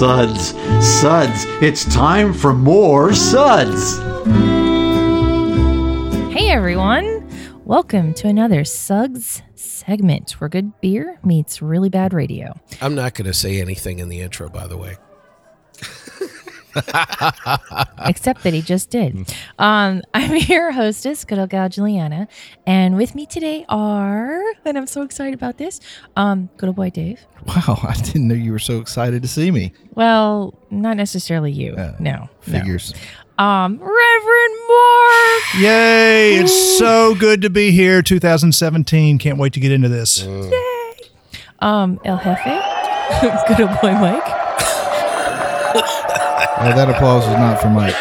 Suds, suds. It's time for more suds. Hey everyone! Welcome to another Suds segment where good beer meets really bad radio. I'm not going to say anything in the intro, by the way. Except that he just did. Um, I'm your hostess, good old gal Julieanna, and with me today are, and I'm so excited about this, um, good old boy Dave. Wow, I didn't know you were so excited to see me. Well, not necessarily you. Uh, no, no. Figures. Um, Reverend Mark. Yay! It's so good to be here. 2017. Can't wait to get into this. Yay. Um, El Jefe. good old boy Mike. Oh, that applause was not for Mike.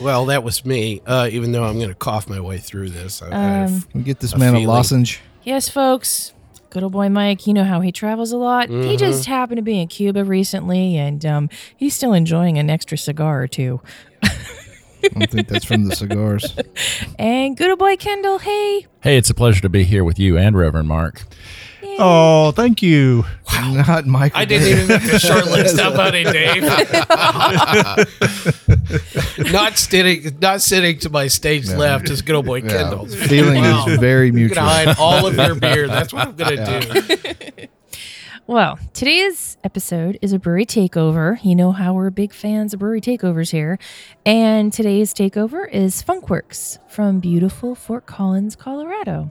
Well, that was me, uh, even though I'm going to cough my way through this. I, I have- Um, Can we get this A man a feeling. lozenge? Yes, folks. Good old boy Mike. You know how he travels a lot. He just happened to be in Cuba recently, and um, he's still enjoying an extra cigar or two. I don't think that's from the cigars. And good old boy Kendall. Hey, Hey, it's a pleasure to be here with you and Reverend Mark. Oh, thank you. Not Mike. I didn't even make a short list. How about it, Dave? not sitting, not sitting to my stage left is good old boy Yeah. Kendall. Feeling Wow. is very I'm mutual. gonna hide all of your beer. That's what I'm gonna do. Well, today's episode is a brewery takeover. You know how we're big fans of brewery takeovers here. And today's takeover is Funkwerks from beautiful Fort Collins, Colorado.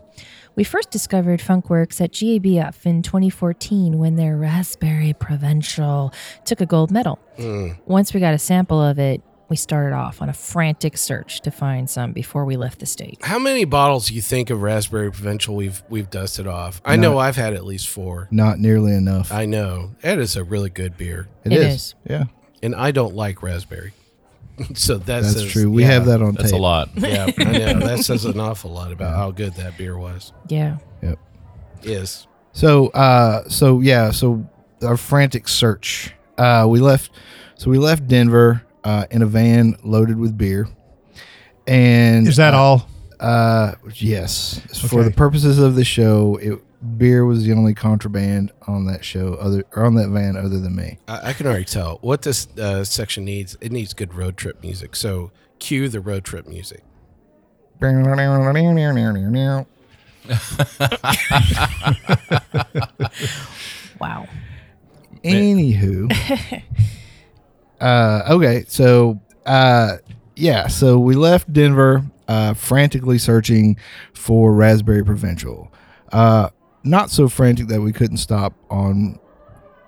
We first discovered Funkwerks at GABF in 2014 when their Raspberry Provincial took a gold medal. Hmm. Once we got a sample of it, we started off on a frantic search to find some before we left the state. How many bottles do you think of Raspberry Provincial we've we've dusted off? I know I've had at least four. Not nearly enough. I know that is a really good beer, It it is. is. Yeah, and I don't like raspberry, so that's that's true. We have that on That's tape. a lot. Yeah, I know that says an awful lot about how good that beer was. Yeah. Yep. Yes. So, uh, so yeah, so our frantic search. Uh, we left. So we left Denver uh, in a van loaded with beer. And Is that uh, all? Uh, yes. For the purposes of the show, it, beer was the only contraband on that show, other or on that van, other than me. I, I can already tell what this uh, section needs. It needs good road trip music. So cue the road trip music. Wow. Anywho, uh, okay, so uh, yeah, so we left Denver, uh, frantically searching for Raspberry Provincial. Uh, not so frantic that we couldn't stop on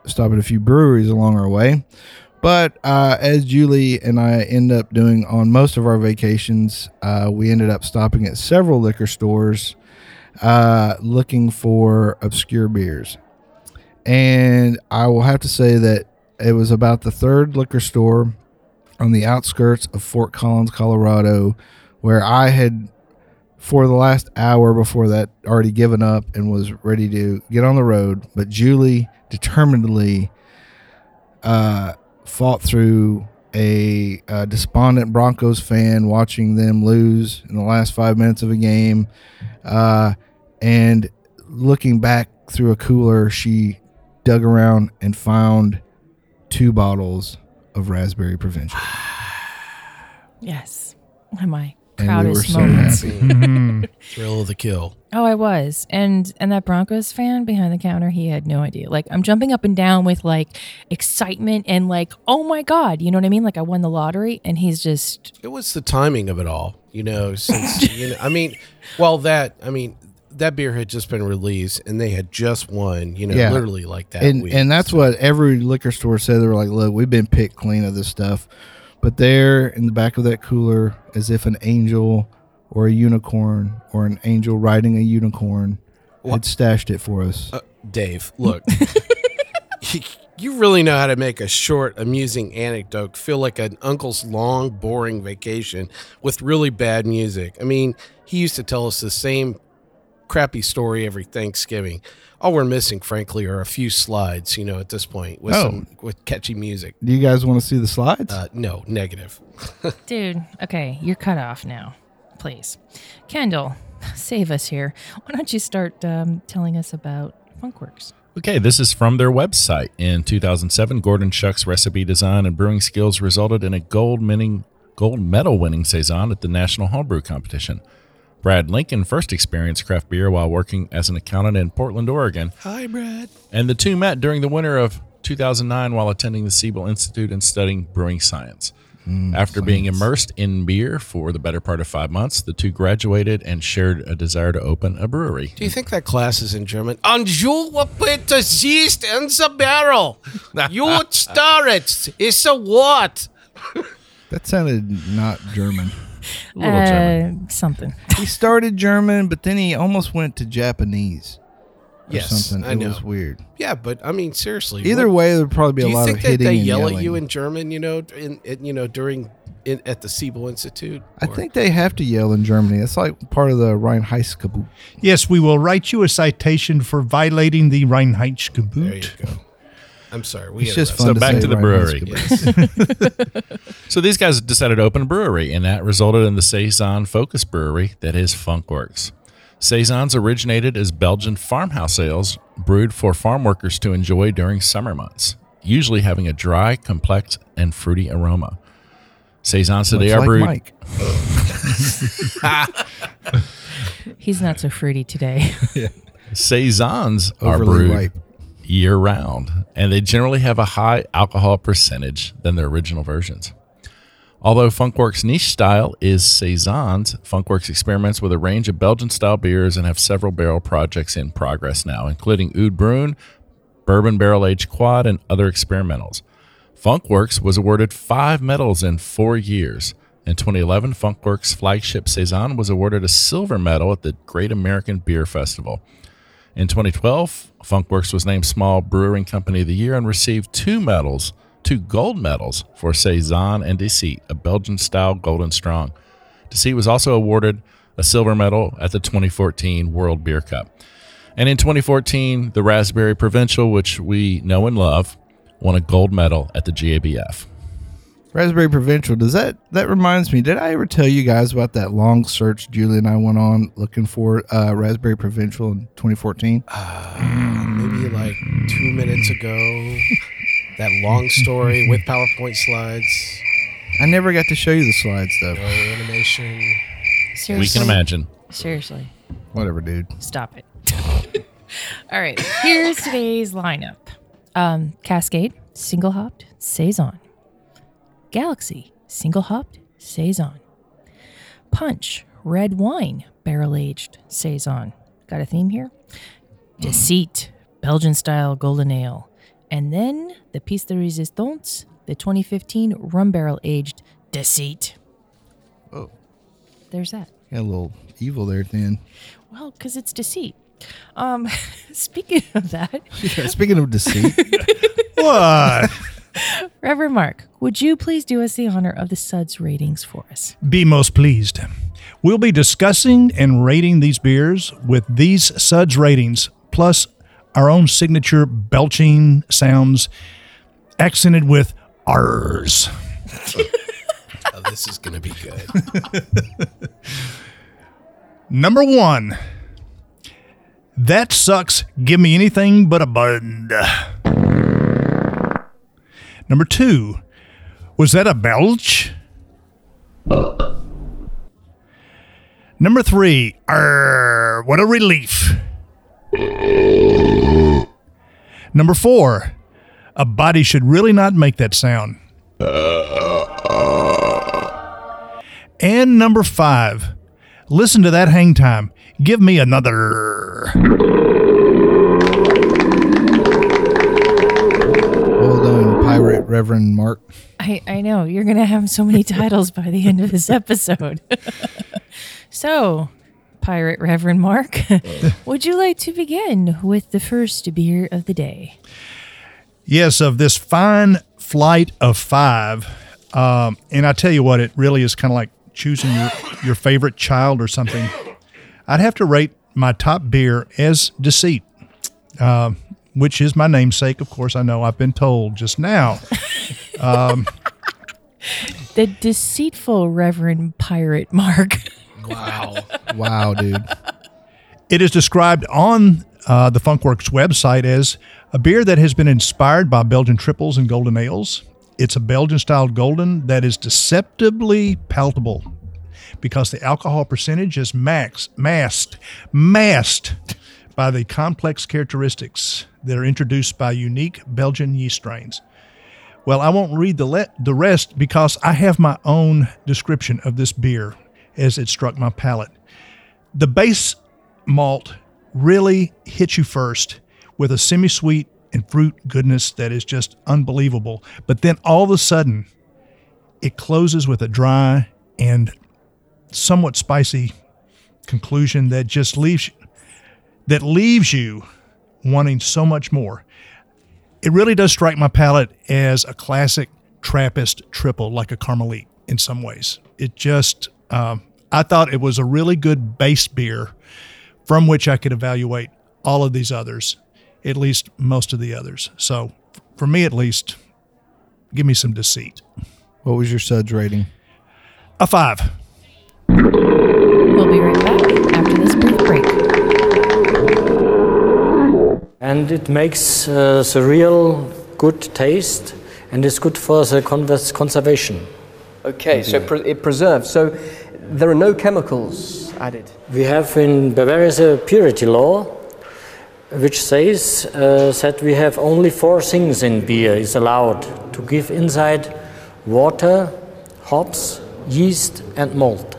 stop at a few breweries along our way. But uh, as Julie and I end up doing on most of our vacations, uh, we ended up stopping at several liquor stores uh, looking for obscure beers. And I will have to say that it was about the third liquor store on the outskirts of Fort Collins, Colorado, where I had, for the last hour before that, already given up and was ready to get on the road. But Julie determinedly uh, fought through a, uh despondent Broncos fan watching them lose in the last five minutes of a game. Uh, and looking back through a cooler, she dug around and found two bottles of raspberry provincial. Yes. One of my And we were proudest so moments. Mm-hmm. Thrill of the kill. Oh, I was. And and that Broncos fan behind the counter, he had no idea. Like I'm jumping up and down with like excitement and like, oh my God. You know what I mean? Like I won the lottery and he's just It was the timing of it all, you know. Since you know, I mean, well, that I mean, that beer had just been released, and they had just won, you know, Yeah. literally like that and week. and that's what every liquor store said. They were like, "Look, we've been picked clean of this stuff," but there in the back of that cooler, as if an angel or a unicorn or an angel riding a unicorn, had stashed it for us. Uh, Dave, look. you really know how to make a short, amusing anecdote feel like an uncle's long, boring vacation with really bad music. I mean, he used to tell us the same crappy story every Thanksgiving. All we're missing, frankly, are a few slides. You know, at this point, with Oh. some with catchy music. Do you guys want to see the slides? Uh, no, negative. Dude, okay, you're cut off now. Please. Kendall, save us here. Why don't you start um, telling us about Funkwerks? Okay, this is from their website. In 2007, Gordon Schuck's recipe design and brewing skills resulted in a gold winning, gold medal winning saison at the National Homebrew Competition. Brad Lincoln first experienced craft beer while working as an accountant in Portland, Oregon, Hi, Brad. and the two met during the winter of 2009 while attending the Siebel Institute and studying brewing science. Mm, After being immersed in beer for the better part of five months, the two graduated and shared a desire to open a brewery. Do you think that class is in German? And you will put the yeast in the barrel. You would stir it. It's a what? that sounded not German. A little German. Uh, something. he started German, but then he almost went to Japanese or Yes, something. I it know. was weird. Yeah, but I mean, seriously. Either what- way, there'd probably be do a you lot think of that hitting they and yell yelling. at you in German? You know, in, in you know during in, at the Siebel Institute. I Or- think they have to yell in Germany. That's like part of the Reinheitsgebot. Yes, we will write you a citation for violating the There you Reinheitsgebot. go. I'm sorry. We It's just interrupted. fun So to back say to the brewery. Reinheitsgebot. So these guys decided to open a brewery, and that resulted in the Saison Focus Brewery that is Funkwerks. Saisons originated as Belgian farmhouse ales brewed for farm workers to enjoy during summer months, usually having a dry, complex, and fruity aroma. Saisons today are like brewed. Mike. He's not so fruity today. Saisons are Overly brewed ripe. Year round, and they generally have a high alcohol percentage than their original versions. Although Funkwerks' niche style is saisons, Funkwerks experiments with a range of Belgian-style beers and have several barrel projects in progress now, including Oud Bruin, bourbon barrel-aged quad, and other experimentals. Funkwerks was awarded five medals in four years. In 2011, Funkwerks' flagship saison was awarded a silver medal at the Great American Beer Festival. In 2012, Funkwerks was named Small Brewing Company of the Year and received two medals, two gold medals for Saison and Deceit, a Belgian style Golden Strong. Deceit was also awarded a silver medal at the 2014 World Beer Cup. And in 2014, the Raspberry Provincial, which we know and love, won a gold medal at the GABF. Raspberry Provincial. Does that that reminds me? Did I ever tell you guys about that long search Julie and I went on looking for uh, Raspberry Provincial in 2014? maybe like two minutes ago. That long story with PowerPoint slides, I never got to show you the slides though. no animation. Seriously. We can imagine. Seriously. Whatever, dude. Stop it. All right. Here's today's lineup um, Cascade, single hopped, Saison. Galaxy, single hopped, Saison. Punch, red wine, barrel aged, Saison. Got a theme here? Deceit, Belgian style golden ale. And then the piece de resistance, the 2015 rum barrel aged Deceit. Oh. There's that. Got a little evil there at the end. Well, because it's deceit. Um, speaking of that, Speaking of deceit, What? Reverend Mark, would you please do us the honor of the Suds ratings for us? Be most pleased. We'll be discussing and rating these beers with these suds ratings, plus our own signature belching sounds, accented with R's. Oh, this is gonna be good. Number one. That sucks. Give me anything but a bud. Number two. Was that a belch? Number three. Arr, what a relief. Number four. A body should really not make that sound. And number five. Listen to that hang time. Give me another. Reverend Mark. I, I know you're going to have so many titles by the end of this episode. so, pirate, Reverend Mark. Would you like to begin with the first beer of the day? Yes, of this fine flight of five. Um, and I tell you what, it really is kind of like choosing your, your favorite child or something. I'd have to rate my top beer as Deceit, uh, which is my namesake. Of course, I know I've been told just now. The deceitful Reverend Pirate Mark. Wow. Wow, dude. It is described on uh, the Funkwerks website as a beer that has been inspired by Belgian triples and golden ales. It's a Belgian style golden that is deceptively palatable because the alcohol percentage is max, masked, masked by the complex characteristics that are introduced by unique Belgian yeast strains. Well, I won't read the le- the rest because I have my own description of this beer as it struck my palate. The base malt really hits you first with a semi-sweet and fruit goodness that is just unbelievable. But then all of a sudden, it closes with a dry and somewhat spicy conclusion that just leaves that leaves you wanting so much more. It really does strike my palate as a classic Trappist triple, like a Karmeliet in some ways. It just, um, I thought it was a really good base beer from which I could evaluate all of these others, at least most of the others. So, for me at least, give me some deceit. What was your suds rating? A five. We'll be right back and it makes uh, the real good taste and it's good for the conservation. Okay, so pre- it preserves. So there are no chemicals added. We have in Bavaria the purity law, which says uh, that we have only four things in beer is allowed to give inside water, hops, yeast, and malt.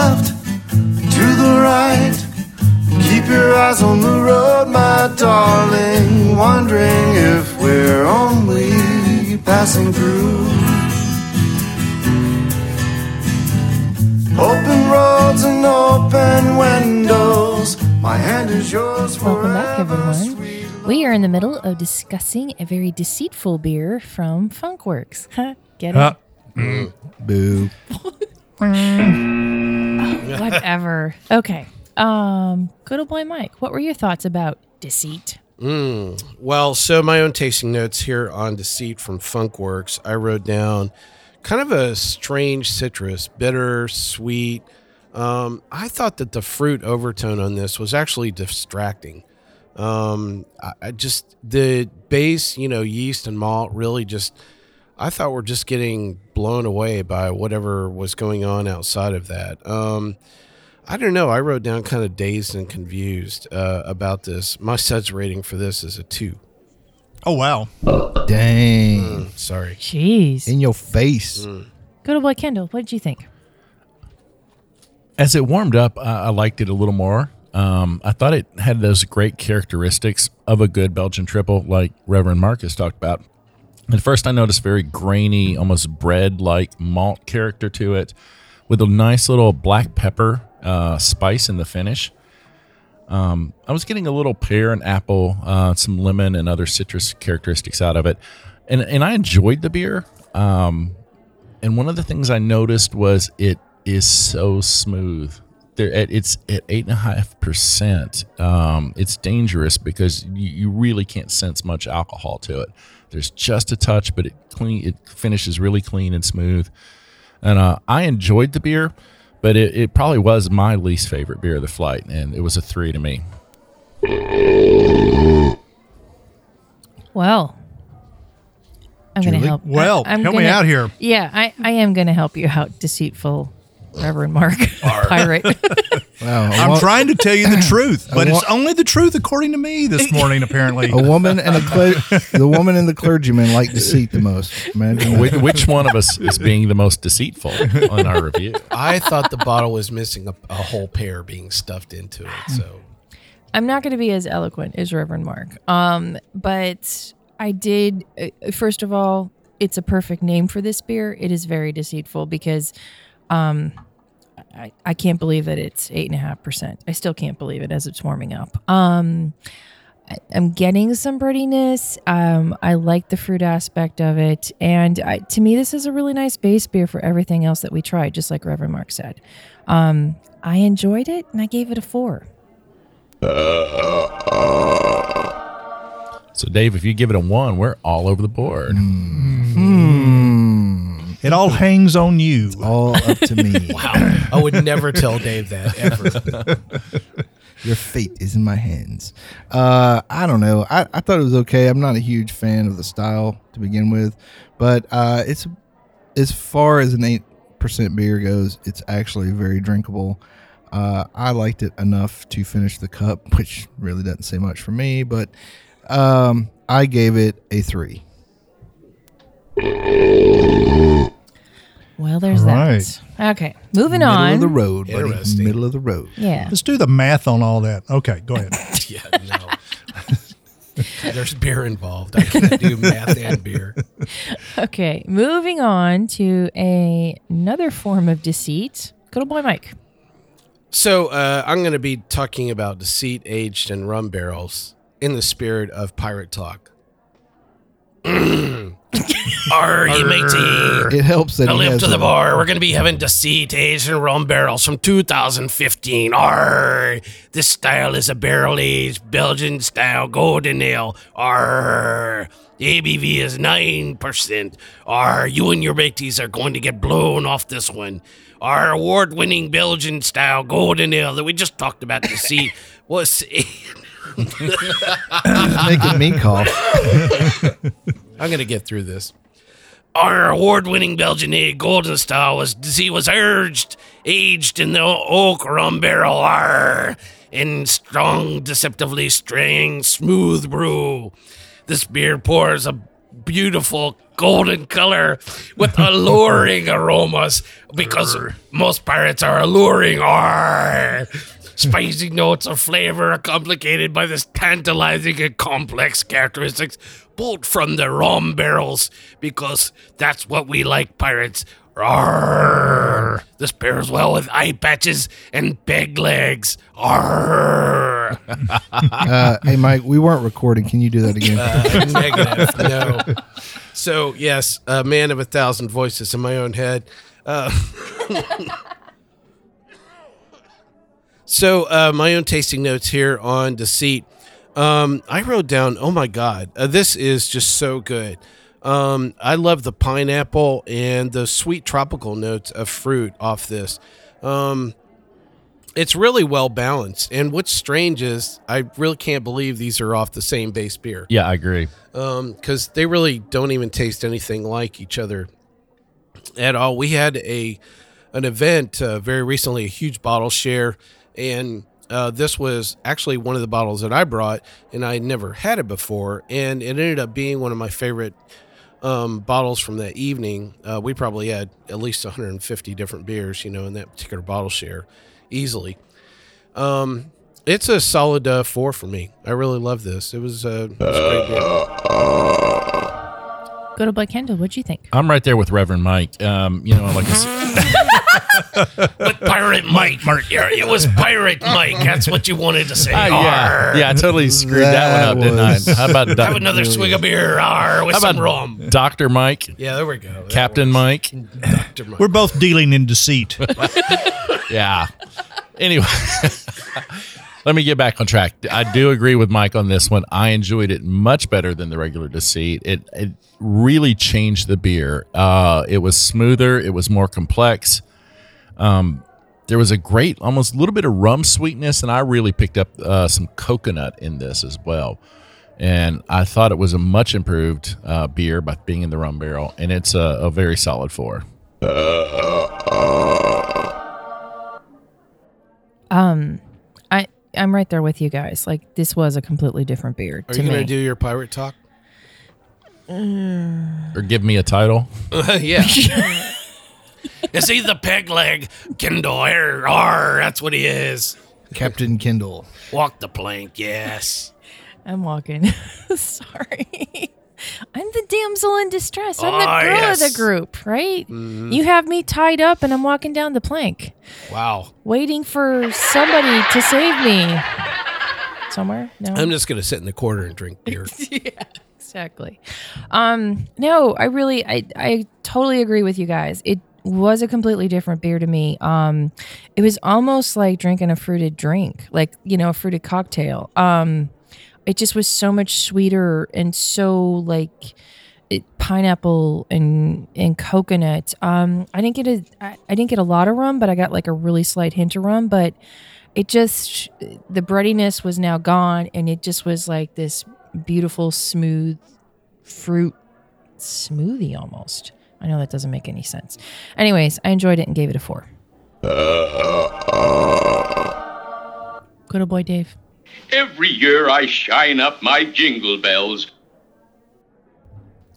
left, to the right. Keep your eyes on the road, my darling. Wondering if we're only passing through. Open roads and open windows. My hand is yours Welcome back, everyone. We are in the middle of discussing a very deceitful beer from Funkwerks. Huh? Get it? Uh, Boo. Whatever. Okay. Um, good old boy Mike, what were your thoughts about deceit? Mm, well, so my own tasting notes here on Deceit from Funkwerks, I wrote down kind of a strange citrus, bitter, sweet. Um, I thought that the fruit overtone on this was actually distracting. Um, I, I just the base, you know, yeast and malt really just. I thought we're just getting blown away by whatever was going on outside of that. Um, I don't know. I wrote down kind of dazed and confused uh, about this. My suds rating for this is a two. oh, wow. Dang. Sorry. Jeez. In your face. Good old boy Kendall, what did you think? As it warmed up, I, I liked it a little more. Um, I thought it had those great characteristics of a good Belgian triple, like Reverend Marcus talked about. At first, I noticed very grainy, almost bread-like malt character to it, with a nice little black pepper uh, spice in the finish. Um, I was getting a little pear and apple, uh, some lemon and other citrus characteristics out of it, and and I enjoyed the beer. Um, and one of the things I noticed was it is so smooth. There, it's at eight and a half percent. Um, it's dangerous because you, you really can't sense much alcohol to it. There's just a touch, but it clean. It finishes really clean and smooth. And uh, I enjoyed the beer, but it, it probably was my least favorite beer of the flight, and it was a three to me. Well, I'm going to help. Well, I, I'm help me gonna- out here. Yeah, I, I am going to help you out, deceitful Reverend Mark pirate. Wow, a, I'm wo- trying to tell you the truth, but wa- it's only the truth according to me this morning, apparently. a woman and a cle- the woman and the clergyman like deceit the most. Imagine. Which, which one of us is being the most deceitful on our review? I thought the bottle was missing a, a whole pear being stuffed into it. So I'm not going to be as eloquent as Reverend Mark. Um, but I did. Uh, first of all, it's a perfect name for this beer. It is very deceitful because, um, I, I can't believe that it's eight and a half percent. I still can't believe it as it's warming up. Um, I- I'm getting some breadiness. Um, I like the fruit aspect of it, and I, to me, this is a really nice base beer for everything else that we tried. Just like Reverend Mark said, um, I enjoyed it, and I gave it a four. So, Dave, if you give it a one, we're all over the board. It all hangs on you. all up to me. wow. I would never tell Dave that ever. Your fate is in my hands. Uh, I don't know. I, I thought it was okay. I'm not a huge fan of the style to begin with, but uh, it's as far as an eight percent beer goes, it's actually very drinkable. Uh, I liked it enough to finish the cup, which really doesn't say much for me, but um, I gave it a three. Well, there's All that. Okay, moving Middle on. of the road, buddy. Interesting. Middle of the road. Yeah. Let's do the math on all that. Okay, go ahead. yeah, no. There's beer involved. I can't do math and beer. Okay, moving on to a, another form of deceit. Good old boy Mike. So uh, I'm going to be talking about deceit aged in rum barrels in the spirit of pirate talk. Are you matey? It helps that I he live has to the a- bar. We're going to be having deceit aged in rum barrels from 2015. Arr, this style is a barrel aged Belgian style golden ale. Arr, the ABV is 9%. Arr, you and your mateys are going to get blown off this one. Our award winning Belgian style golden ale that we just talked about deceit was. making me cough. I'm going to get through this. Our award-winning Belgian egg golden style was he was urged aged in the oak rum barrel R in strong, deceptively strong, smooth brew. This beer pours a beautiful golden color with alluring aromas because most pirates are alluring. R. Spicy notes of flavor are complicated by this tantalizing and complex characteristics pulled from the rum barrels because that's what we like, pirates. Arr. This pairs well with eye patches and peg legs. Arr. Uh, hey, Mike, we weren't recording. Can you do that again? Negative. No. So yes, a man of a thousand voices in my own head. Uh, so uh, my own tasting notes here on deceit. Um, I wrote down. Oh my god, uh, this is just so good. Um, I love the pineapple and the sweet tropical notes of fruit off this. Um, it's really well balanced. And what's strange is I really can't believe these are off the same base beer Yeah, I agree. because they really don't even taste anything like each other at all. We had a an event uh, very recently, a huge bottle share, and uh, this was actually one of the bottles that I brought, and I never had it before, and it ended up being one of my favorite um, bottles from that evening. Uh, we probably had at least 150 different beers, you know, in that particular bottle share, easily. Um, it's a solid uh, four for me. I really love this. It was, uh, it was a great beer. Good old boy Kendall. What'd you think? I'm right there with Reverend Mike. Um, you know, like I said, With Pirate Mike. Yeah, it was Pirate Mike. That's what you wanted to say. Ah, yeah, yeah, I totally screwed that, That one up, was- didn't I? How about Have doc- another swig of beer Arr, with how some rum. Doctor Mike, Yeah, there we go. That Captain works. Mike? Dr. Mike. We're both dealing in deceit. Yeah. Anyway, let me get back on track. I do agree with Mike on this one. I enjoyed it much better than the regular Deceit. It it really changed the beer. Uh, it was smoother. It was more complex. Um, there was a great, almost a little bit of rum sweetness, and I really picked up uh, some coconut in this as well. And I thought it was a much improved uh, beer by being in the rum barrel, and it's a, a very solid four. Um, I I'm right there with you guys. Like this was a completely different beer Are to you gonna do your pirate talk? Or give me a title. yeah. is he the peg leg Kendall? Arr, arr, that's what he is. Captain Kendall. Walk the plank, yes. I'm walking. Sorry. I'm the damsel in distress. I'm the Oh, girl yes. of the group, right? Mhm. You have me tied up and I'm walking down the plank, Wow. waiting for somebody to save me. Somewhere? No. I'm just going to sit in the corner and drink beer. yeah, exactly. Um, no, I really, I, I totally agree with you guys. It was a completely different beer to me. Um, it was almost like drinking a fruited drink, like you know, a fruited cocktail. Um, it just was so much sweeter and so like it, pineapple and and coconut. Um, I didn't get a, I, I didn't get a lot of rum, but I got like a really slight hint of rum, but it just the breadiness was now gone and it just was like this beautiful smooth fruit smoothie almost i know that doesn't make any sense anyways i enjoyed it and gave it a four good old boy dave Every year I shine up my jingle bells.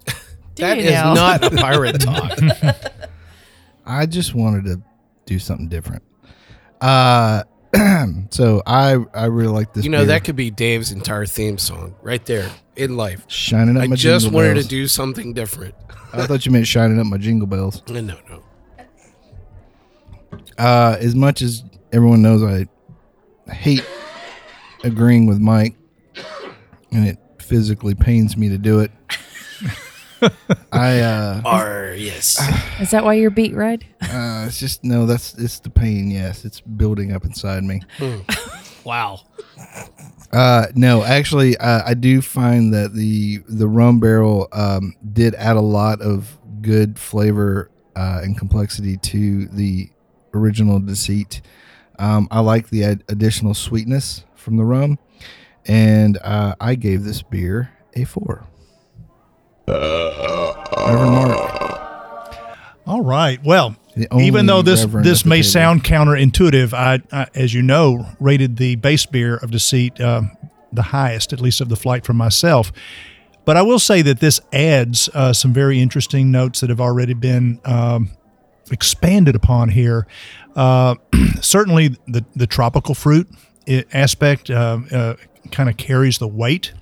that is know? not pirate talk. I just wanted to do something different. Uh, so I I really like this. you know, beer. that could be Dave's entire theme song right there in life. shining up I my just jingle wanted bells. to do something different. I thought you meant shining up my jingle bells. No, no, no. Uh, as much as everyone knows, I hate agreeing with Mike, and it physically pains me to do it. I uh, R, yes. is that why you're beat red uh, it's just no. That's it's the pain. Yes, it's building up inside me. wow. Uh, no, actually, uh, I do find that the the rum barrel um, did add a lot of good flavor uh, and complexity to the original deceit. Um, I like the ad- additional sweetness from the rum, and uh, I gave this beer a four. Reverend Mark, All right. Well, even though this Reverend this may sound counterintuitive, I, I, as you know, rated the base beer of Deceit uh, the highest, at least of the flight for myself. But I will say that this adds uh, some very interesting notes that have already been um, expanded upon here. Uh, certainly, the the tropical fruit aspect uh, uh, kind of carries the weight.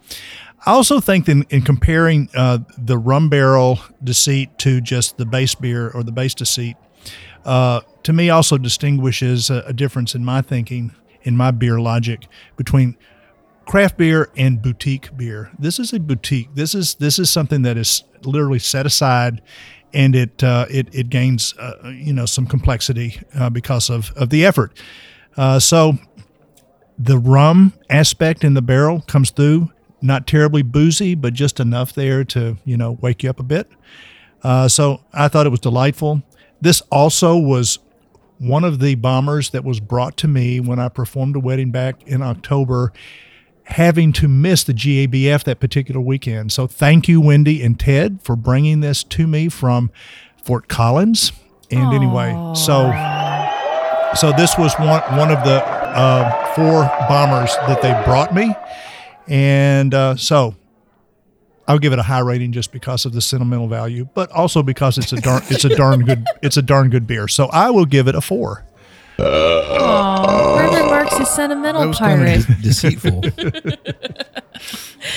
I also think that in, in comparing uh, the rum barrel deceit to just the base beer or the base deceit, uh, to me also distinguishes a, a difference in my thinking, in my beer logic between craft beer and boutique beer. This is a boutique. This is this is something that is literally set aside, and it uh, it it gains uh, you know some complexity uh, because of of the effort. Uh, so the rum aspect in the barrel comes through. Not terribly boozy, but just enough there to you know wake you up a bit. Uh, so I thought it was delightful. This also was one of the bombers that was brought to me when I performed a wedding back in October, having to miss the GABF that particular weekend. So thank you, Wendy and Ted, for bringing this to me from Fort Collins. And anyway, so so this was one one of the uh, four bombers that they brought me, and uh, so I'll give it a high rating just because of the sentimental value, but also because it's a darn it's a darn good it's a darn good beer. So I will give it a four. Aw, Reverend Mark's a sentimental that was pirate. kind of deceitful.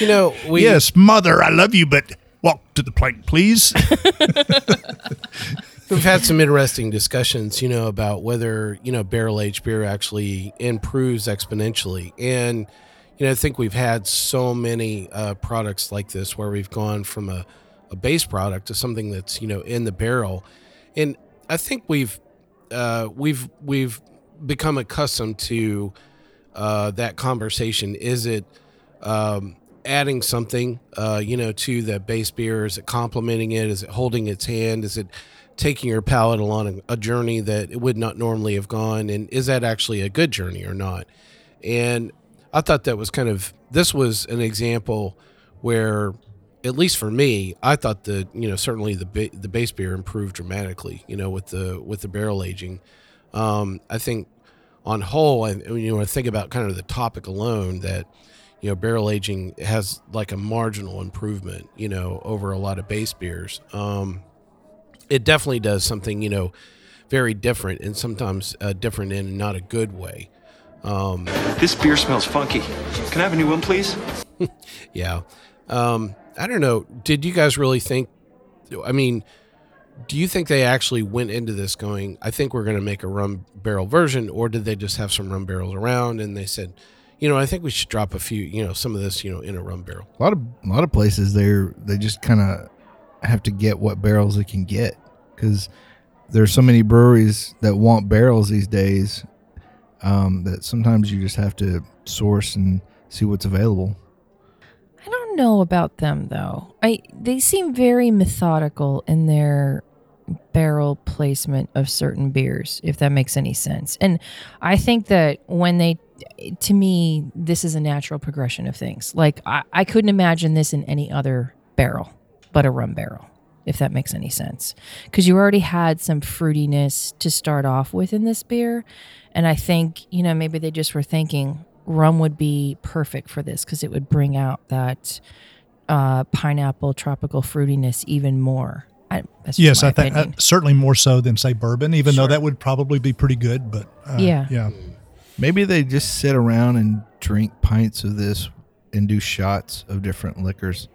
You know, we yes, mother, I love you, but walk to the plank, please. We've had some interesting discussions, you know, about whether, you know, barrel aged beer actually improves exponentially. And, you know, I think we've had so many uh, products like this where we've gone from a, a base product to something that's, you know, in the barrel. And I think we've, uh, we've, we've become accustomed to uh, that conversation. Is it, um, adding something, uh, you know, to the base beer? Is it complementing it? Is it holding its hand? Is it taking your palate along a, a journey that it would not normally have gone, and is that actually a good journey or not? And I thought that was kind of this was an example where at least for me, I thought the you know certainly the ba- the base beer improved dramatically. You know with the with the barrel aging, um, I think on whole, I, you know, I think about kind of the topic alone that you know barrel aging has like a marginal improvement. You know over a lot of base beers. Um, it definitely does something you know very different and sometimes uh, different in not a good way. Um, This beer smells funky. Can I have a new one, please? yeah. Um, I don't know. Did you guys really think? I mean, do you think they actually went into this going, I think we're going to make a rum barrel version, or did they just have some rum barrels around and they said, you know, I think we should drop a few, you know, some of this, you know, in a rum barrel. A lot of a lot of places they're they just kind of have to get what barrels they can get because there's so many breweries that want barrels these days um, that sometimes you just have to source and see what's available. I don't know about them though. I they seem very methodical in their barrel placement of certain beers, if that makes any sense. And I think that when they to me, this is a natural progression of things. Like I, I couldn't imagine this in any other barrel but a rum barrel, if that makes any sense. Because you already had some fruitiness to start off with in this beer. And I think, you know, maybe they just were thinking rum would be perfect for this because it would bring out that uh, pineapple tropical fruitiness even more. I, that's Yes, I think uh, certainly more so than say bourbon, even though that would probably be pretty good. But uh, Yeah. yeah. Maybe they just sit around and drink pints of this and do shots of different liquors.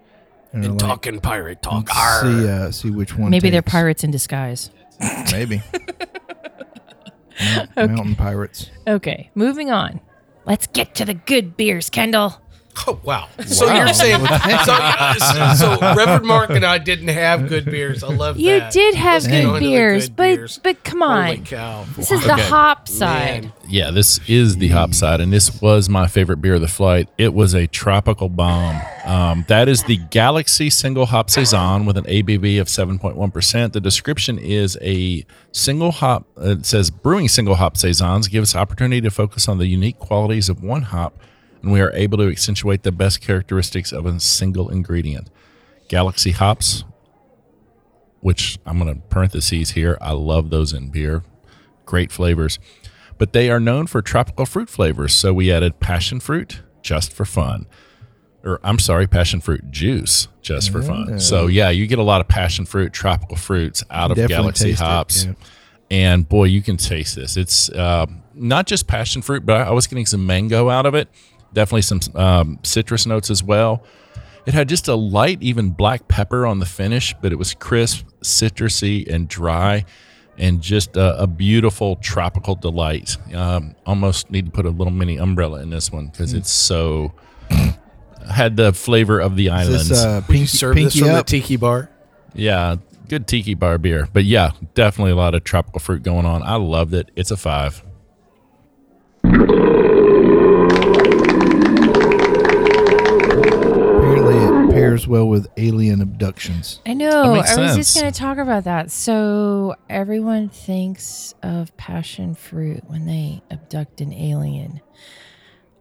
And they're like- talking pirate talk. and see uh, see which one. maybe they're pirates in disguise. Maybe. Mount- Mountain pirates. Okay, moving on. Let's get to the good beers, Kendall. Oh wow! So you're saying so, so Reverend Mark and I didn't have good beers. I love You that. did have Let's get good on the beers, good but beers. but come Holy on. cow! This is the Okay. hop side. Man. Yeah, this is the hop side, and this was my favorite beer of the flight. It was a tropical bomb. Um, that is the Galaxy Single Hop Saison with an ABV of 7.1%. The description is a single hop, uh, it says brewing single hop Saisons gives opportunity to focus on the unique qualities of one hop, and we are able to accentuate the best characteristics of a single ingredient. Galaxy hops, which I'm going to parentheses here. I love those in beer. Great flavors. But they are known for tropical fruit flavors. So we added passion fruit just for fun. Or I'm sorry, passion fruit juice just for fun. So yeah, you get a lot of passion fruit, tropical fruits out of Definitely Galaxy it, hops. yeah. And boy, you can taste this. It's uh, not just passion fruit, but I was getting some mango out of it. Definitely some um, citrus notes as well. It had just a light, even black pepper on the finish, but it was crisp, citrusy, and dry, and just a, a beautiful tropical delight. Um, almost need to put a little mini umbrella in this one because it's so had the flavor of the Is islands. this uh, pinky, serve this pinky from up? the tiki bar. yeah, good tiki bar beer, but yeah, definitely a lot of tropical fruit going on. I loved it. It's a five. Pairs well with alien abductions. I know. I makes was just going to talk about that. So everyone thinks of passion fruit when they abduct an alien.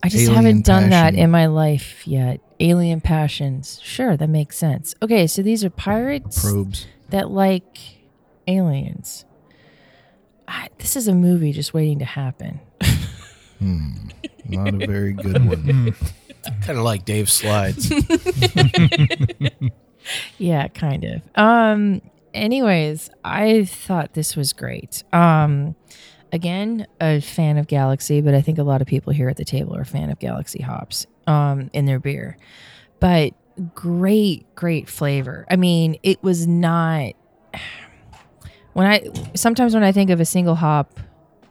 I just Alien haven't done that in my life yet. Alien passions. Sure, that makes sense. Okay, so these are pirates Probes. that like aliens. I, this is a movie just waiting to happen. hmm. Not a very good one. Kind of like Dave Slides. yeah, kind of. Um anyways, I thought this was great. Um again, a fan of Galaxy, but I think a lot of people here at the table are a fan of Galaxy hops um in their beer. But great great flavor. I mean, it was not when I sometimes when I think of a single hop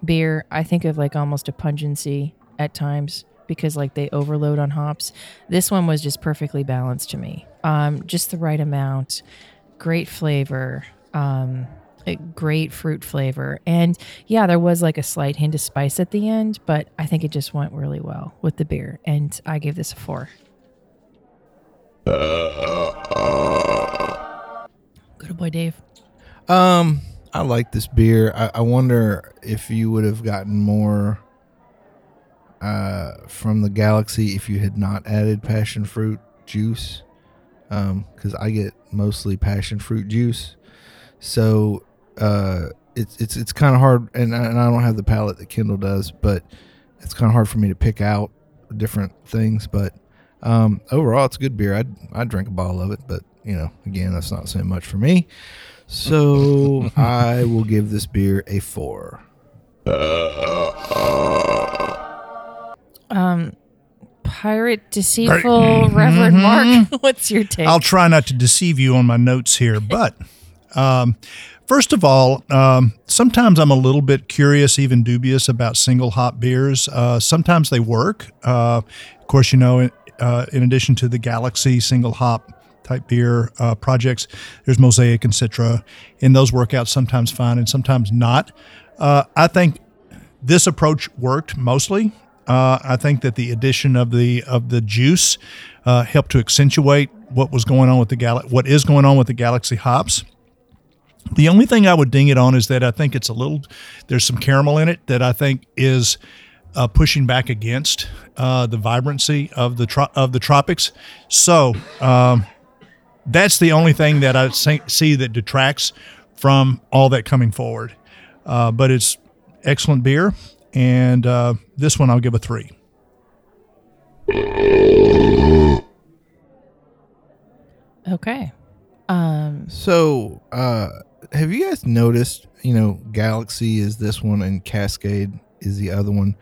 beer, I think of like almost a pungency at times because like they overload on hops. This one was just perfectly balanced to me. Um, just the right amount, great flavor, um, great fruit flavor, and yeah, there was like a slight hint of spice at the end, but I think it just went really well with the beer, and I gave this a four. Good boy, Dave. Um, I like this beer. I, I wonder if you would have gotten more uh, from the Galaxy if you had not added passion fruit juice. Because I get mostly passion fruit juice, so uh, it's it's it's kind of hard, and I, and I don't have the palate that Kendall does, but it's kind of hard for me to pick out different things. But um, overall, it's a good beer. I'd I'd drink a bottle of it, but you know, again, that's not saying much for me. So I will give this beer a four. Um, pirate, deceitful, Reverend Mark. What's your take? I'll try not to deceive you on my notes here, but um, first of all, um, sometimes I'm a little bit curious, even dubious about single hop beers. Uh, sometimes they work. Uh, of course, you know, uh, in addition to the Galaxy single hop type beer uh, projects, there's Mosaic and Citra, and those work out sometimes fine and sometimes not. Uh, I think this approach worked mostly. Uh, I think that the addition of the of the juice uh, helped to accentuate what was going on with the gal what is going on with the Galaxy hops. The only thing I would ding it on is that I think it's a little there's some caramel in it that I think is uh, pushing back against uh, the vibrancy of the tro- of the tropics. So um, that's the only thing that I see, that detracts from all that coming forward. Uh, but it's excellent beer, and uh, this one I'll give a three. okay. Um, So, uh, have you guys noticed? You know, Galaxy is this one, and Cascade is the other one.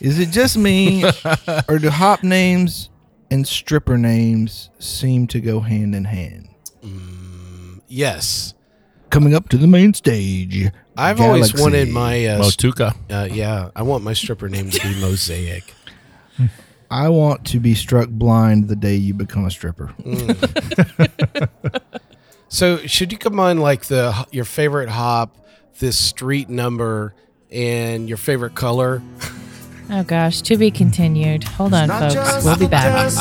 Is it just me, or do hop names and stripper names seem to go hand in hand? Yes. Coming up to the main stage. I've always wanted my uh, Motueka. Uh, yeah, I want my stripper name to be Mosaic. I want to be struck blind the day you become a stripper. So should you combine like the your favorite hop, this street number, and your favorite color? oh gosh, to be continued. Hold on, folks. We'll be back.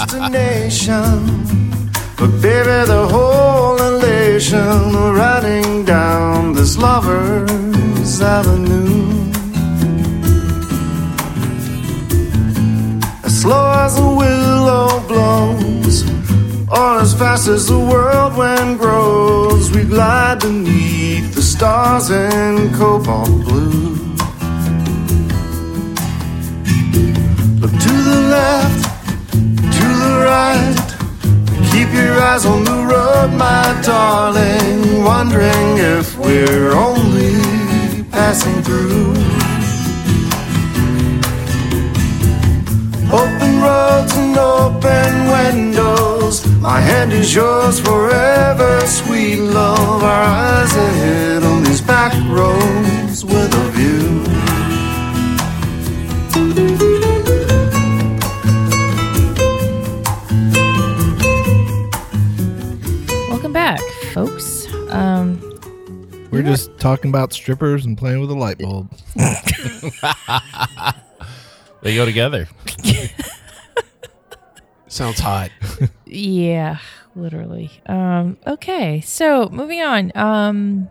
But baby, the whole elation of riding down this lover's avenue. As slow as a willow blows, or as fast as the world whirlwind grows, we glide beneath the stars in cobalt blue. Look to the left, to the right. Keep your eyes on the road, my darling. Wondering if we're only passing through. Open roads and open windows. My hand is yours forever, sweet love. Our eyes ahead on these back roads with a folks. Um, We're just talking about strippers and playing with a light bulb. They go together. Sounds hot. yeah, literally. Um, okay, so moving on. Um,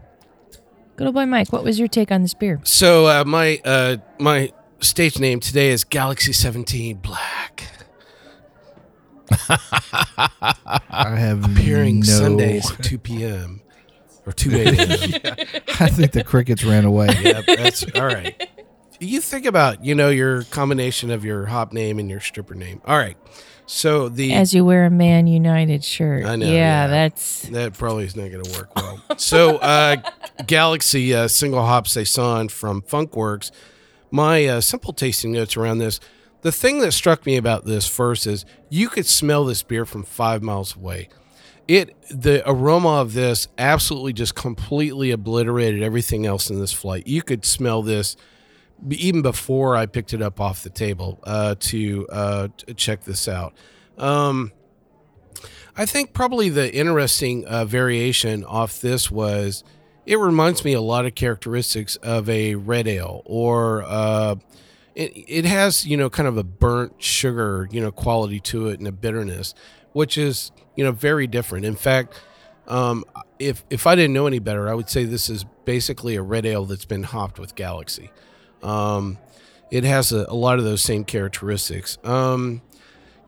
good old boy Mike, what was your take on this beer? So uh, my uh, my stage name today is Galaxy Seventeen Black. I have Appearing no- Sundays at two p.m. or two a.m. I think the crickets ran away. Yep, that's all right. You think about you know your combination of your hop name and your stripper name. All right. So the As you wear a Man United shirt. I know, Yeah, yeah. that's That probably is not going to work well. so, uh, Galaxy uh, single hop saison from Funkwerks. My uh, simple tasting notes around this. The thing that struck me about this first is you could smell this beer from five miles away. It the aroma of this absolutely just completely obliterated everything else in this flight. You could smell this even before I picked it up off the table uh, to uh, check this out. Um, I think probably the interesting uh, variation off this was it reminds me a lot of characteristics of a red ale or uh, it, it has you know kind of a burnt sugar you know quality to it and a bitterness which is you know very different in fact Um, if if I didn't know any better, I would say this is basically a red ale that's been hopped with Galaxy. Um, it has a, a lot of those same characteristics. Um,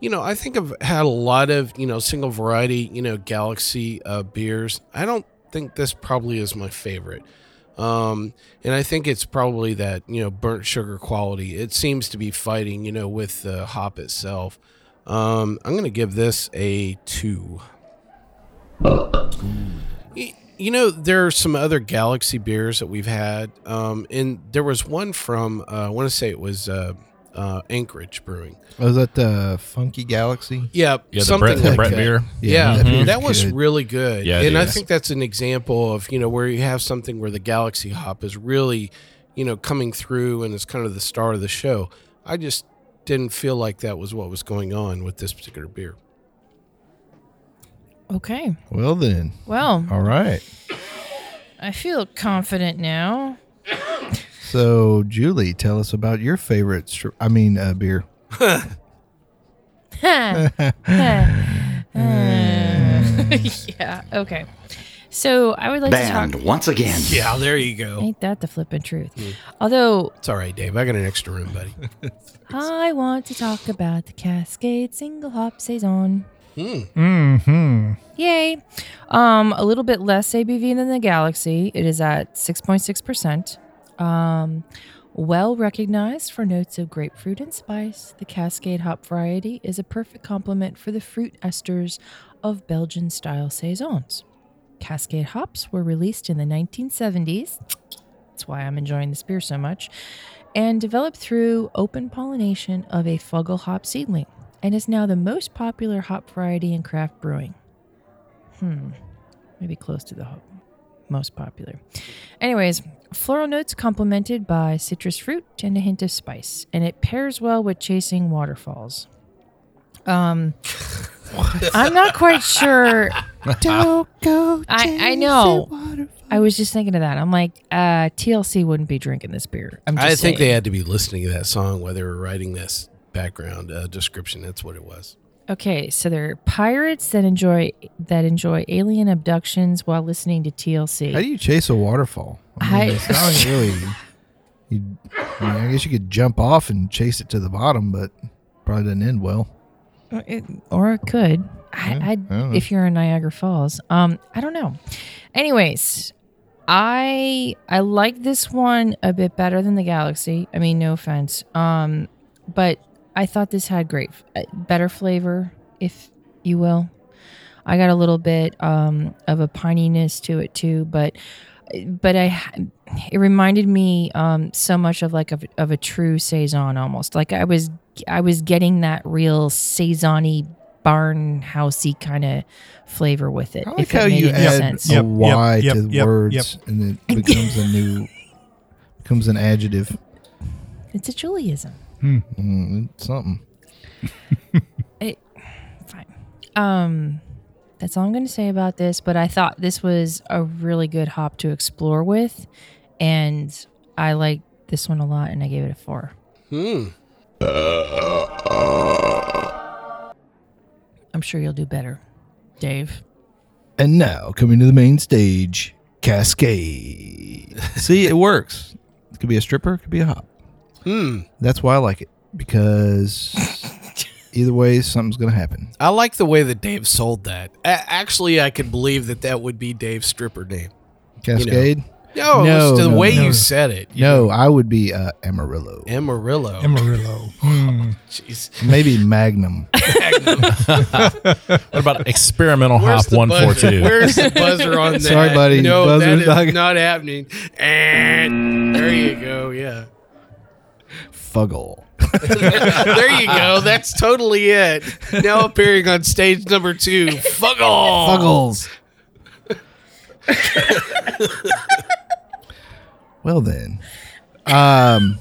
you know, I think I've had a lot of you know single variety you know Galaxy uh, beers. I don't think this probably is my favorite. Um, and I think it's probably that you know burnt sugar quality. It seems to be fighting you know with the hop itself. Um, I'm gonna give this a two. You know, there are some other Galaxy beers that we've had, um, and there was one from uh, I want to say it was uh, uh, Anchorage Brewing. Was that the Funky Galaxy? Yeah, Yeah, the something Brett- the Brett that. beer. Yeah, that beer's that was good. really good. Yeah, it and I think that's an example of you know where you have something where the Galaxy hop is really, you know, coming through and it's kind of the star of the show. I just didn't feel like that was what was going on with this particular beer. Okay. Well then, Well, all right. I feel confident now. So Julie, tell us about your favorite. Str- I mean, uh, beer. yeah. Okay. So I would like to Banned talk. once again. Yeah, there you go. Ain't that the flippin' truth? Although It's all right, Dave. I got an extra room, buddy. I want to talk about the Cascade Single Hop Saison. Mm-hmm. Yay. Um, a little bit less ABV than the Galaxy. It is at 6.6%. Um, well recognized for notes of grapefruit and spice, the Cascade hop variety is a perfect complement for the fruit esters of Belgian style Saisons. Cascade hops were released in the 1970s. That's why I'm enjoying this beer so much. And developed through open pollination of a Fuggle hop seedling, and is now the most popular hop variety in craft brewing. Hmm, maybe close to the hop, most popular. Anyways, floral notes complemented by citrus fruit and a hint of spice, and it pairs well with chasing waterfalls. Um, I'm not quite sure. Don't go. I, I know. I was just thinking of that. I'm like, uh, TLC wouldn't be drinking this beer. I'm just I think they had to be listening to that song while they were writing this background uh, description. That's what it was. Okay, so they're pirates that enjoy that enjoy alien abductions while listening to TLC. How do you chase a waterfall? I, mean, I- it's not really. You, I, mean, I guess you could jump off and chase it to the bottom, but probably doesn't end well. Uh, It- or it could. I, Yeah, I, I if you're in Niagara Falls. Um, I don't know. Anyways, I I like this one a bit better than the Galaxy. I mean, no offense. Um, but I thought this had great, uh, better flavor, if you will. I got a little bit um of a pininess to it too, but but I it reminded me um so much of like of, of a true saison almost. Like I was I was getting that real saisony barn housey kind of flavor with it. I like if it how made you any add sense. a Yep, Y yep, to yep, words, yep. and it becomes a new, becomes an adjective. It's a Judaism. Mm, it's something. Fine. Um, that's all I'm going to say about this. But I thought this was a really good hop to explore with, and I like this one a lot, and I gave it a four. Hmm. I'm sure you'll do better, Dave. And now coming to the main stage, Cascade. See, it works. It could be a stripper, it could be a hop. Hmm. That's why I like it because either way, something's gonna happen. I like the way that Dave sold that. A- actually, I could believe that that would be Dave's stripper name. Cascade. No, No, it's the no, way no. you said it. You No, I would be uh, Amarillo, Amarillo. Amarillo. Hmm. Jeez. maybe Magnum. Magnum. What about experimental Where's hop the one four buzzer? two? Where's the buzzer on that? Sorry, buddy. No, Buzzer's that is not- not happening. And there you go. Yeah. Fuggle. there you go. That's totally it. Now appearing on stage number two, Fuggle. Fuggles. well then, um,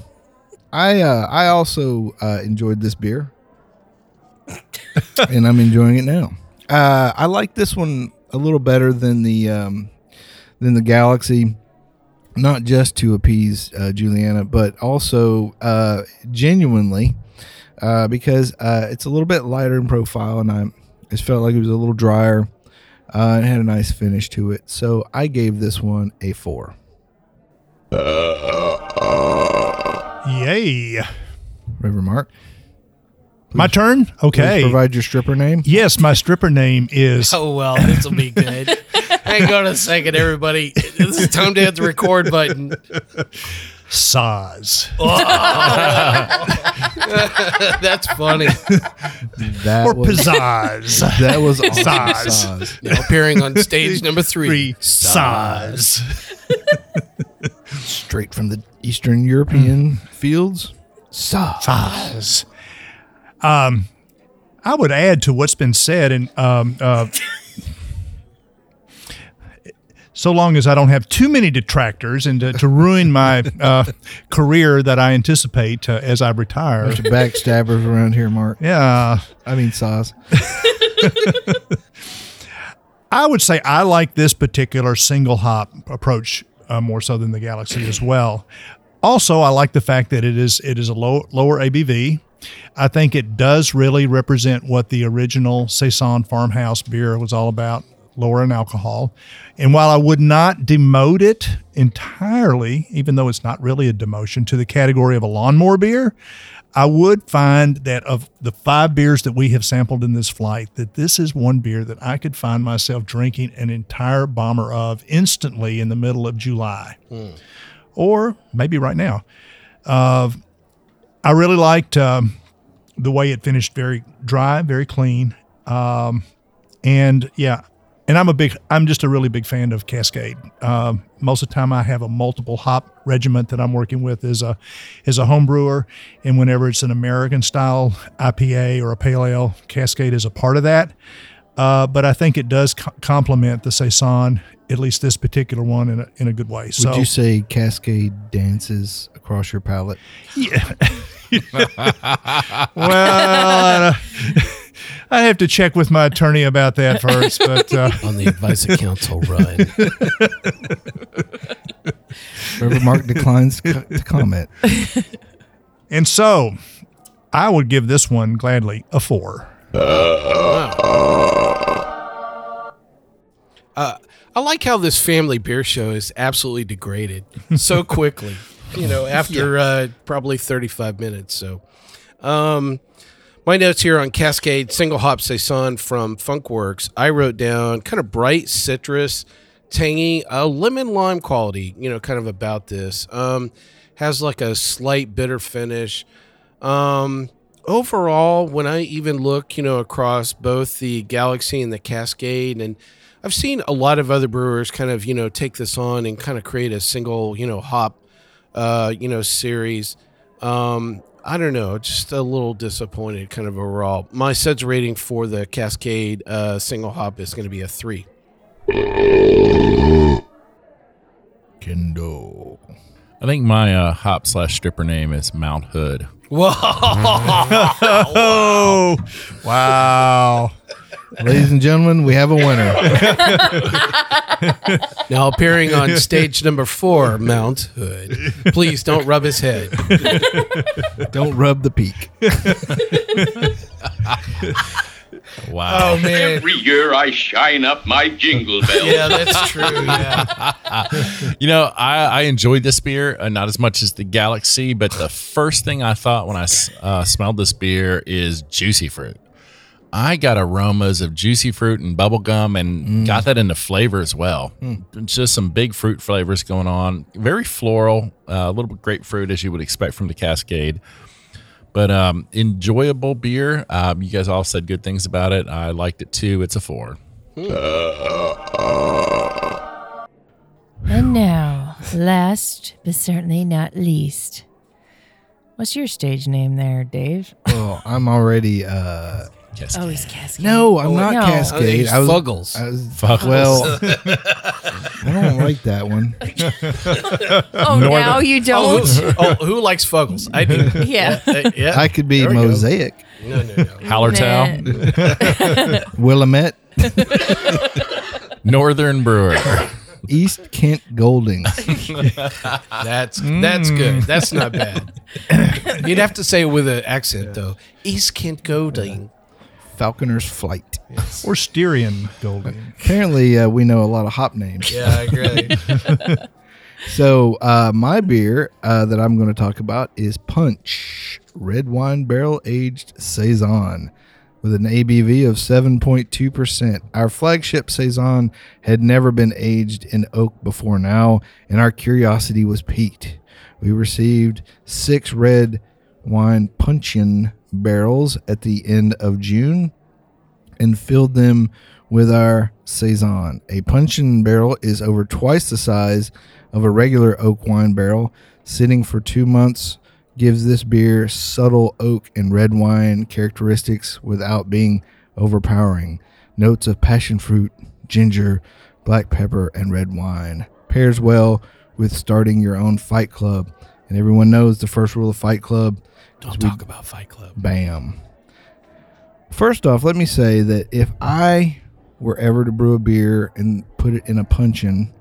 I uh, I also uh, enjoyed this beer, and I'm enjoying it now. Uh, I like this one a little better than the um, than the Galaxy, not just to appease uh, Julieanna, but also uh, genuinely uh, because uh, it's a little bit lighter in profile, and I just felt like it was a little drier. Uh, it had a nice finish to it. So I gave this one a four. Yay. River Mark. My turn? Okay. provide your stripper name. Yes, my stripper name is Oh well, this will be good. Hang on a second, everybody. This is time to hit the record button. Saaz. That's funny. That Or was pizzazz. that was awesome. Saaz. Saaz. Now appearing on stage number three. Three. Saaz. Straight from the Eastern European Mm. fields. Saaz. Saaz. Um, I would add to what's been said, and um, uh, so long as I don't have too many detractors and to, to ruin my uh, career that I anticipate uh, as I retire. Of backstabbers around here, Mark. Yeah, I mean, Saaz. I would say I like this particular single hop approach uh, more so than the Galaxy as well. Also, I like the fact that it is it is a low, lower ABV. I think it does really represent what the original Saison farmhouse beer was all about, lower in alcohol. And while I would not demote it entirely, even though it's not really a demotion to the category of a lawnmower beer, I would find that of the five beers that we have sampled in this flight, that this is one beer that I could find myself drinking an entire bomber of instantly in the middle of July, or maybe right now. Uh, I really liked um, the way it finished, very dry, very clean, um, and yeah. And I'm a big, I'm just a really big fan of Cascade. Um, most of the time, I have a multiple hop regiment that I'm working with as a as a home brewer, and whenever it's an American style IPA or a pale ale, Cascade is a part of that. Uh, but I think it does co- complement the Saison, at least this particular one, in a, in a good way. Would so you say Cascade dances across your palate? Yeah. well, I have to check with my attorney about that first. But uh, On the advice of counsel, run. River Mark declines to comment. and so, I would give this one gladly a four. Uh, I like how this family beer show is absolutely degraded so quickly. You know, after uh, probably 35 minutes. So, um, my notes here on Cascade single hop saison from Funkwerks. I wrote down kind of bright citrus, tangy, uh, lemon lime quality. You know, kind of about this. Um, has like a slight bitter finish. Um, overall, when I even look, you know, across both the Galaxy and the Cascade, and I've seen a lot of other brewers kind of, you know, take this on and kind of create a single, you know, hop, uh, you know, series. Um, I don't know, just a little disappointed kind of overall. My suds rating for the Cascade uh, single hop is going to be a three. Kendo. I think my uh, hop slash stripper name is Mount Hood. Whoa! Oh, wow. Ladies and gentlemen, we have a winner. now appearing on stage number four, Mount Hood. Please don't rub his head. Don't rub the peak. Wow. Oh man. Every year I shine up my jingle bell. Yeah, that's true. Yeah. You know, I, I enjoyed this beer, uh, not as much as the Galaxy, but the first thing I thought when I s- uh, smelled this beer is juicy fruit. I got aromas of juicy fruit and bubble gum and got that into flavor as well. Just some big fruit flavors going on. Very floral, uh, a little bit grapefruit as you would expect from the Cascade. But um, enjoyable beer. Um, you guys all said good things about it. I liked it too. It's a four. And now, last but certainly not least, what's your stage name there, Dave? Well, I'm already. Uh Oh, he's Cascade. No, I'm not no. Cascade. I I was Fuggles. I was, Fuggles. Well, I don't like that one. Oh, now you Oh, don't. who, oh, who likes Fuggles? I do. Yeah. Uh, yeah. I could be There we go. Mosaic, No, no, no. Hallertau, Willamette, Northern Brewer. East Kent Golding. That's that's good. That's not bad. You'd have to say it with an accent though. East Kent Golding. Falconer's Flight. Or Styrian Golding. Apparently, uh, we know a lot of hop names. Yeah, I agree. So, uh, my beer uh, that I'm going to talk about is Punch Red Wine Barrel Aged Saison with an ABV of 7.2%. Our flagship Saison had never been aged in oak before now, and our curiosity was piqued. We received six red wine puncheon barrels at the end of June and filled them with our saison. A puncheon barrel is over twice the size of a regular oak wine barrel. Sitting for two months gives this beer subtle oak and red wine characteristics without being overpowering. Notes of passion fruit, ginger, black pepper, and red wine. Pairs well with starting your own fight club. And everyone knows the first rule of Fight Club. Don't talk about Fight Club. Bam. First off, let me say that if I were ever to brew a beer and put it in a puncheon,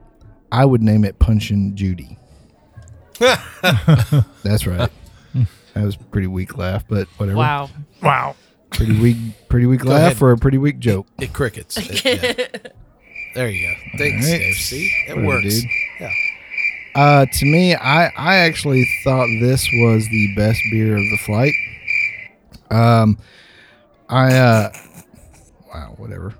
I would name it Punchin' Judy. That's right. That was a pretty weak laugh, but whatever. Wow. Wow. Pretty weak, pretty weak laugh ahead. for a pretty weak joke. It crickets. It- yeah. There you go. Thanks, All right. Dave. See, it Whatever, works. dude. Yeah. Uh, to me, I I actually thought this was the best beer of the flight. Um, I uh, wow, whatever.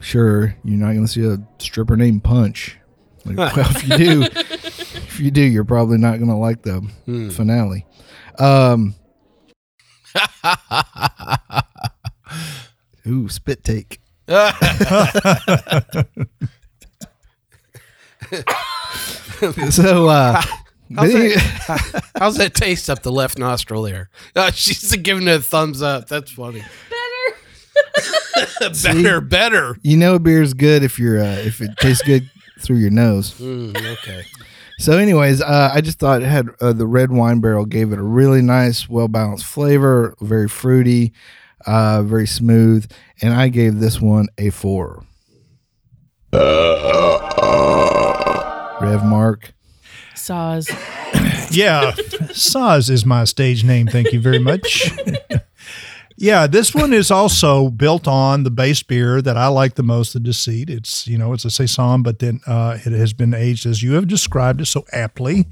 Sure, you're not going to see a stripper named Punch. Like, well, if you do, if you do, you're probably not going to like the Hmm. finale. Um, ooh, spit take. so, uh, How's that, how's that taste up the left nostril there? Uh, she's giving it a thumbs up. That's funny. Better. better, better. you know a beer's good if you're uh, if it tastes good through your nose. Mm, okay. So, anyways, uh, I just thought it had uh, the red wine barrel gave it a really nice, well balanced flavor, very fruity, uh, very smooth, and I gave this one a four. Rev Mark. Saaz. Yeah, Saaz is my stage name. Thank you very much. yeah, this one is also built on the base beer that I like the most, the Deceit. It's you know it's a saison, but then uh, it has been aged as you have described it so aptly.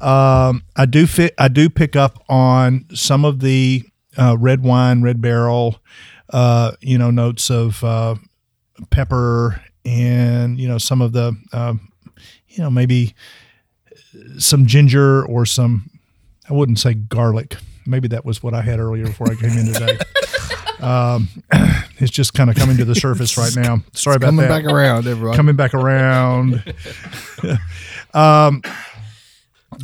Um, I do fit. I do pick up on some of the uh, red wine, red barrel, uh, you know, notes of uh, pepper and you know some of the um, you know maybe some ginger or some I wouldn't say garlic. Maybe that was what I had earlier before I came in today. um, it's just kind of coming to the surface right now. Sorry about coming that. back around, everyone. Coming back around. um,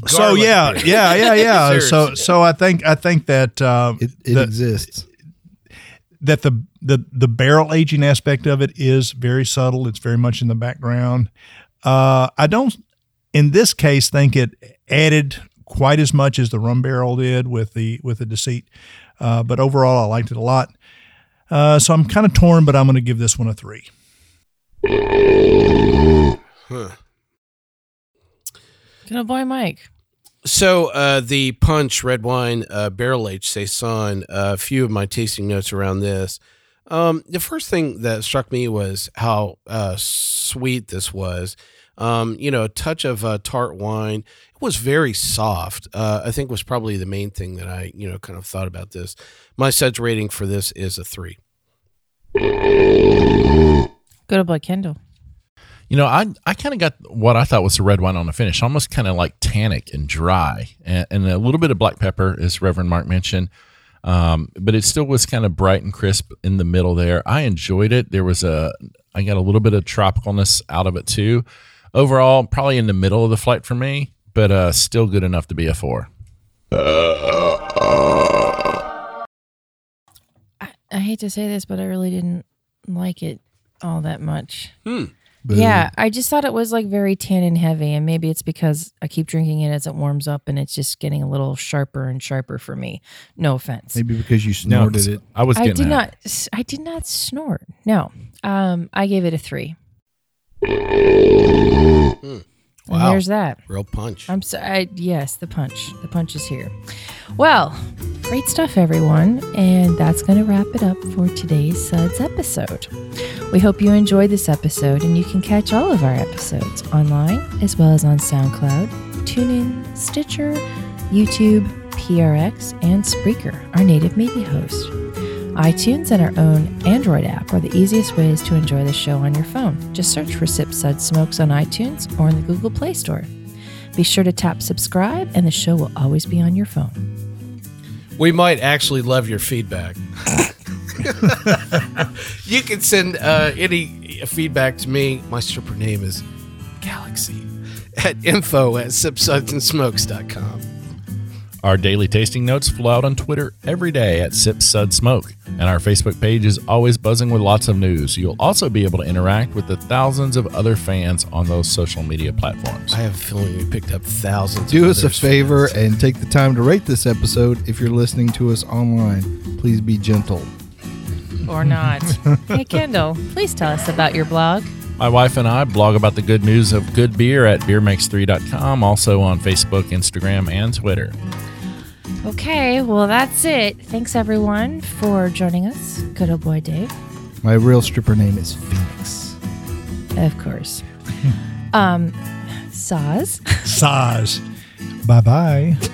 so yeah, beer. yeah, yeah, yeah. so so I think I think that uh, It, it the- exists. that the the the barrel aging aspect of it is very subtle. It's very much in the background. Uh, I don't, in this case, think it added quite as much as the rum barrel did with the with the deceit. Uh, but overall, I liked it a lot. Uh, so I'm kind of torn, but I'm going to give this one a three. Huh. Good old boy Mike. So uh, the punch red wine uh, barrel aged saison. A few of my tasting notes around this. Um, the first thing that struck me was how uh, sweet this was. Um, you know, a touch of uh, tart wine. It was very soft. Uh, I think was probably the main thing that I you know kind of thought about this. My suds rating for this is a three. Good old boy Kendall. You know, I I kind of got what I thought was the red wine on the finish, almost kind of like tannic and dry, and, and a little bit of black pepper, as Reverend Mark mentioned. Um, but it still was kind of bright and crisp in the middle there. I enjoyed it. There was a I got a little bit of tropicalness out of it too. Overall, probably in the middle of the flight for me, but uh, still good enough to be a four. I, I hate to say this, but I really didn't like it all that much. Hmm. Yeah, I just thought it was like very tannin heavy, and maybe it's because I keep drinking it as it warms up, and it's just getting a little sharper and sharper for me. No offense. Maybe because you No, snorted it. I was I did that. not. I did not snort. No. Um, I gave it a three. And Wow. there's that. Real punch. I'm sorry. Yes, the punch. The punch is here. Well, great stuff, everyone. And that's going to wrap it up for today's Suds episode. We hope you enjoyed this episode, and you can catch all of our episodes online as well as on SoundCloud, TuneIn, Stitcher, YouTube, PRX, and Spreaker, our native media host. iTunes and our own Android app are the easiest ways to enjoy the show on your phone. Just search for Sip Sud Smokes on iTunes or in the Google Play Store. Be sure to tap subscribe, and the show will always be on your phone. We might actually love your feedback. you can send uh, any feedback to me. My stripper name is Galaxy at info at sipsudsandsmokes.com. Our daily tasting notes flow out on Twitter every day at Sip Sud Smoke, and our Facebook page is always buzzing with lots of news. You'll also be able to interact with the thousands of other fans on those social media platforms. I have a feeling we picked up thousands. Do of us a favor fans. and take the time to rate this episode if you're listening to us online. Please be gentle. Or not. hey, Kendall, please tell us about your blog. My wife and I blog about the good news of good beer at beermakes3.com, also on Facebook, Instagram, and Twitter. Okay, well, that's it. Thanks, everyone, for joining us. Good old boy Dave, My real stripper name is Phoenix. of course. um, Saaz. Size. Bye bye.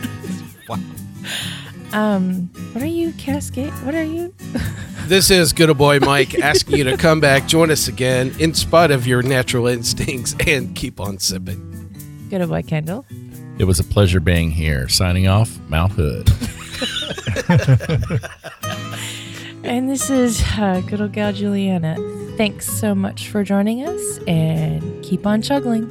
Um, what are you, Cascade? What are you? This is Good Old Boy Mike asking you to come back, join us again, in spite of your natural instincts, and keep on sipping. Good old boy Kendall. It was a pleasure being here. Signing off, Mount Hood. And this is uh, good old gal Julieanna. Thanks so much for joining us and keep on chuggling.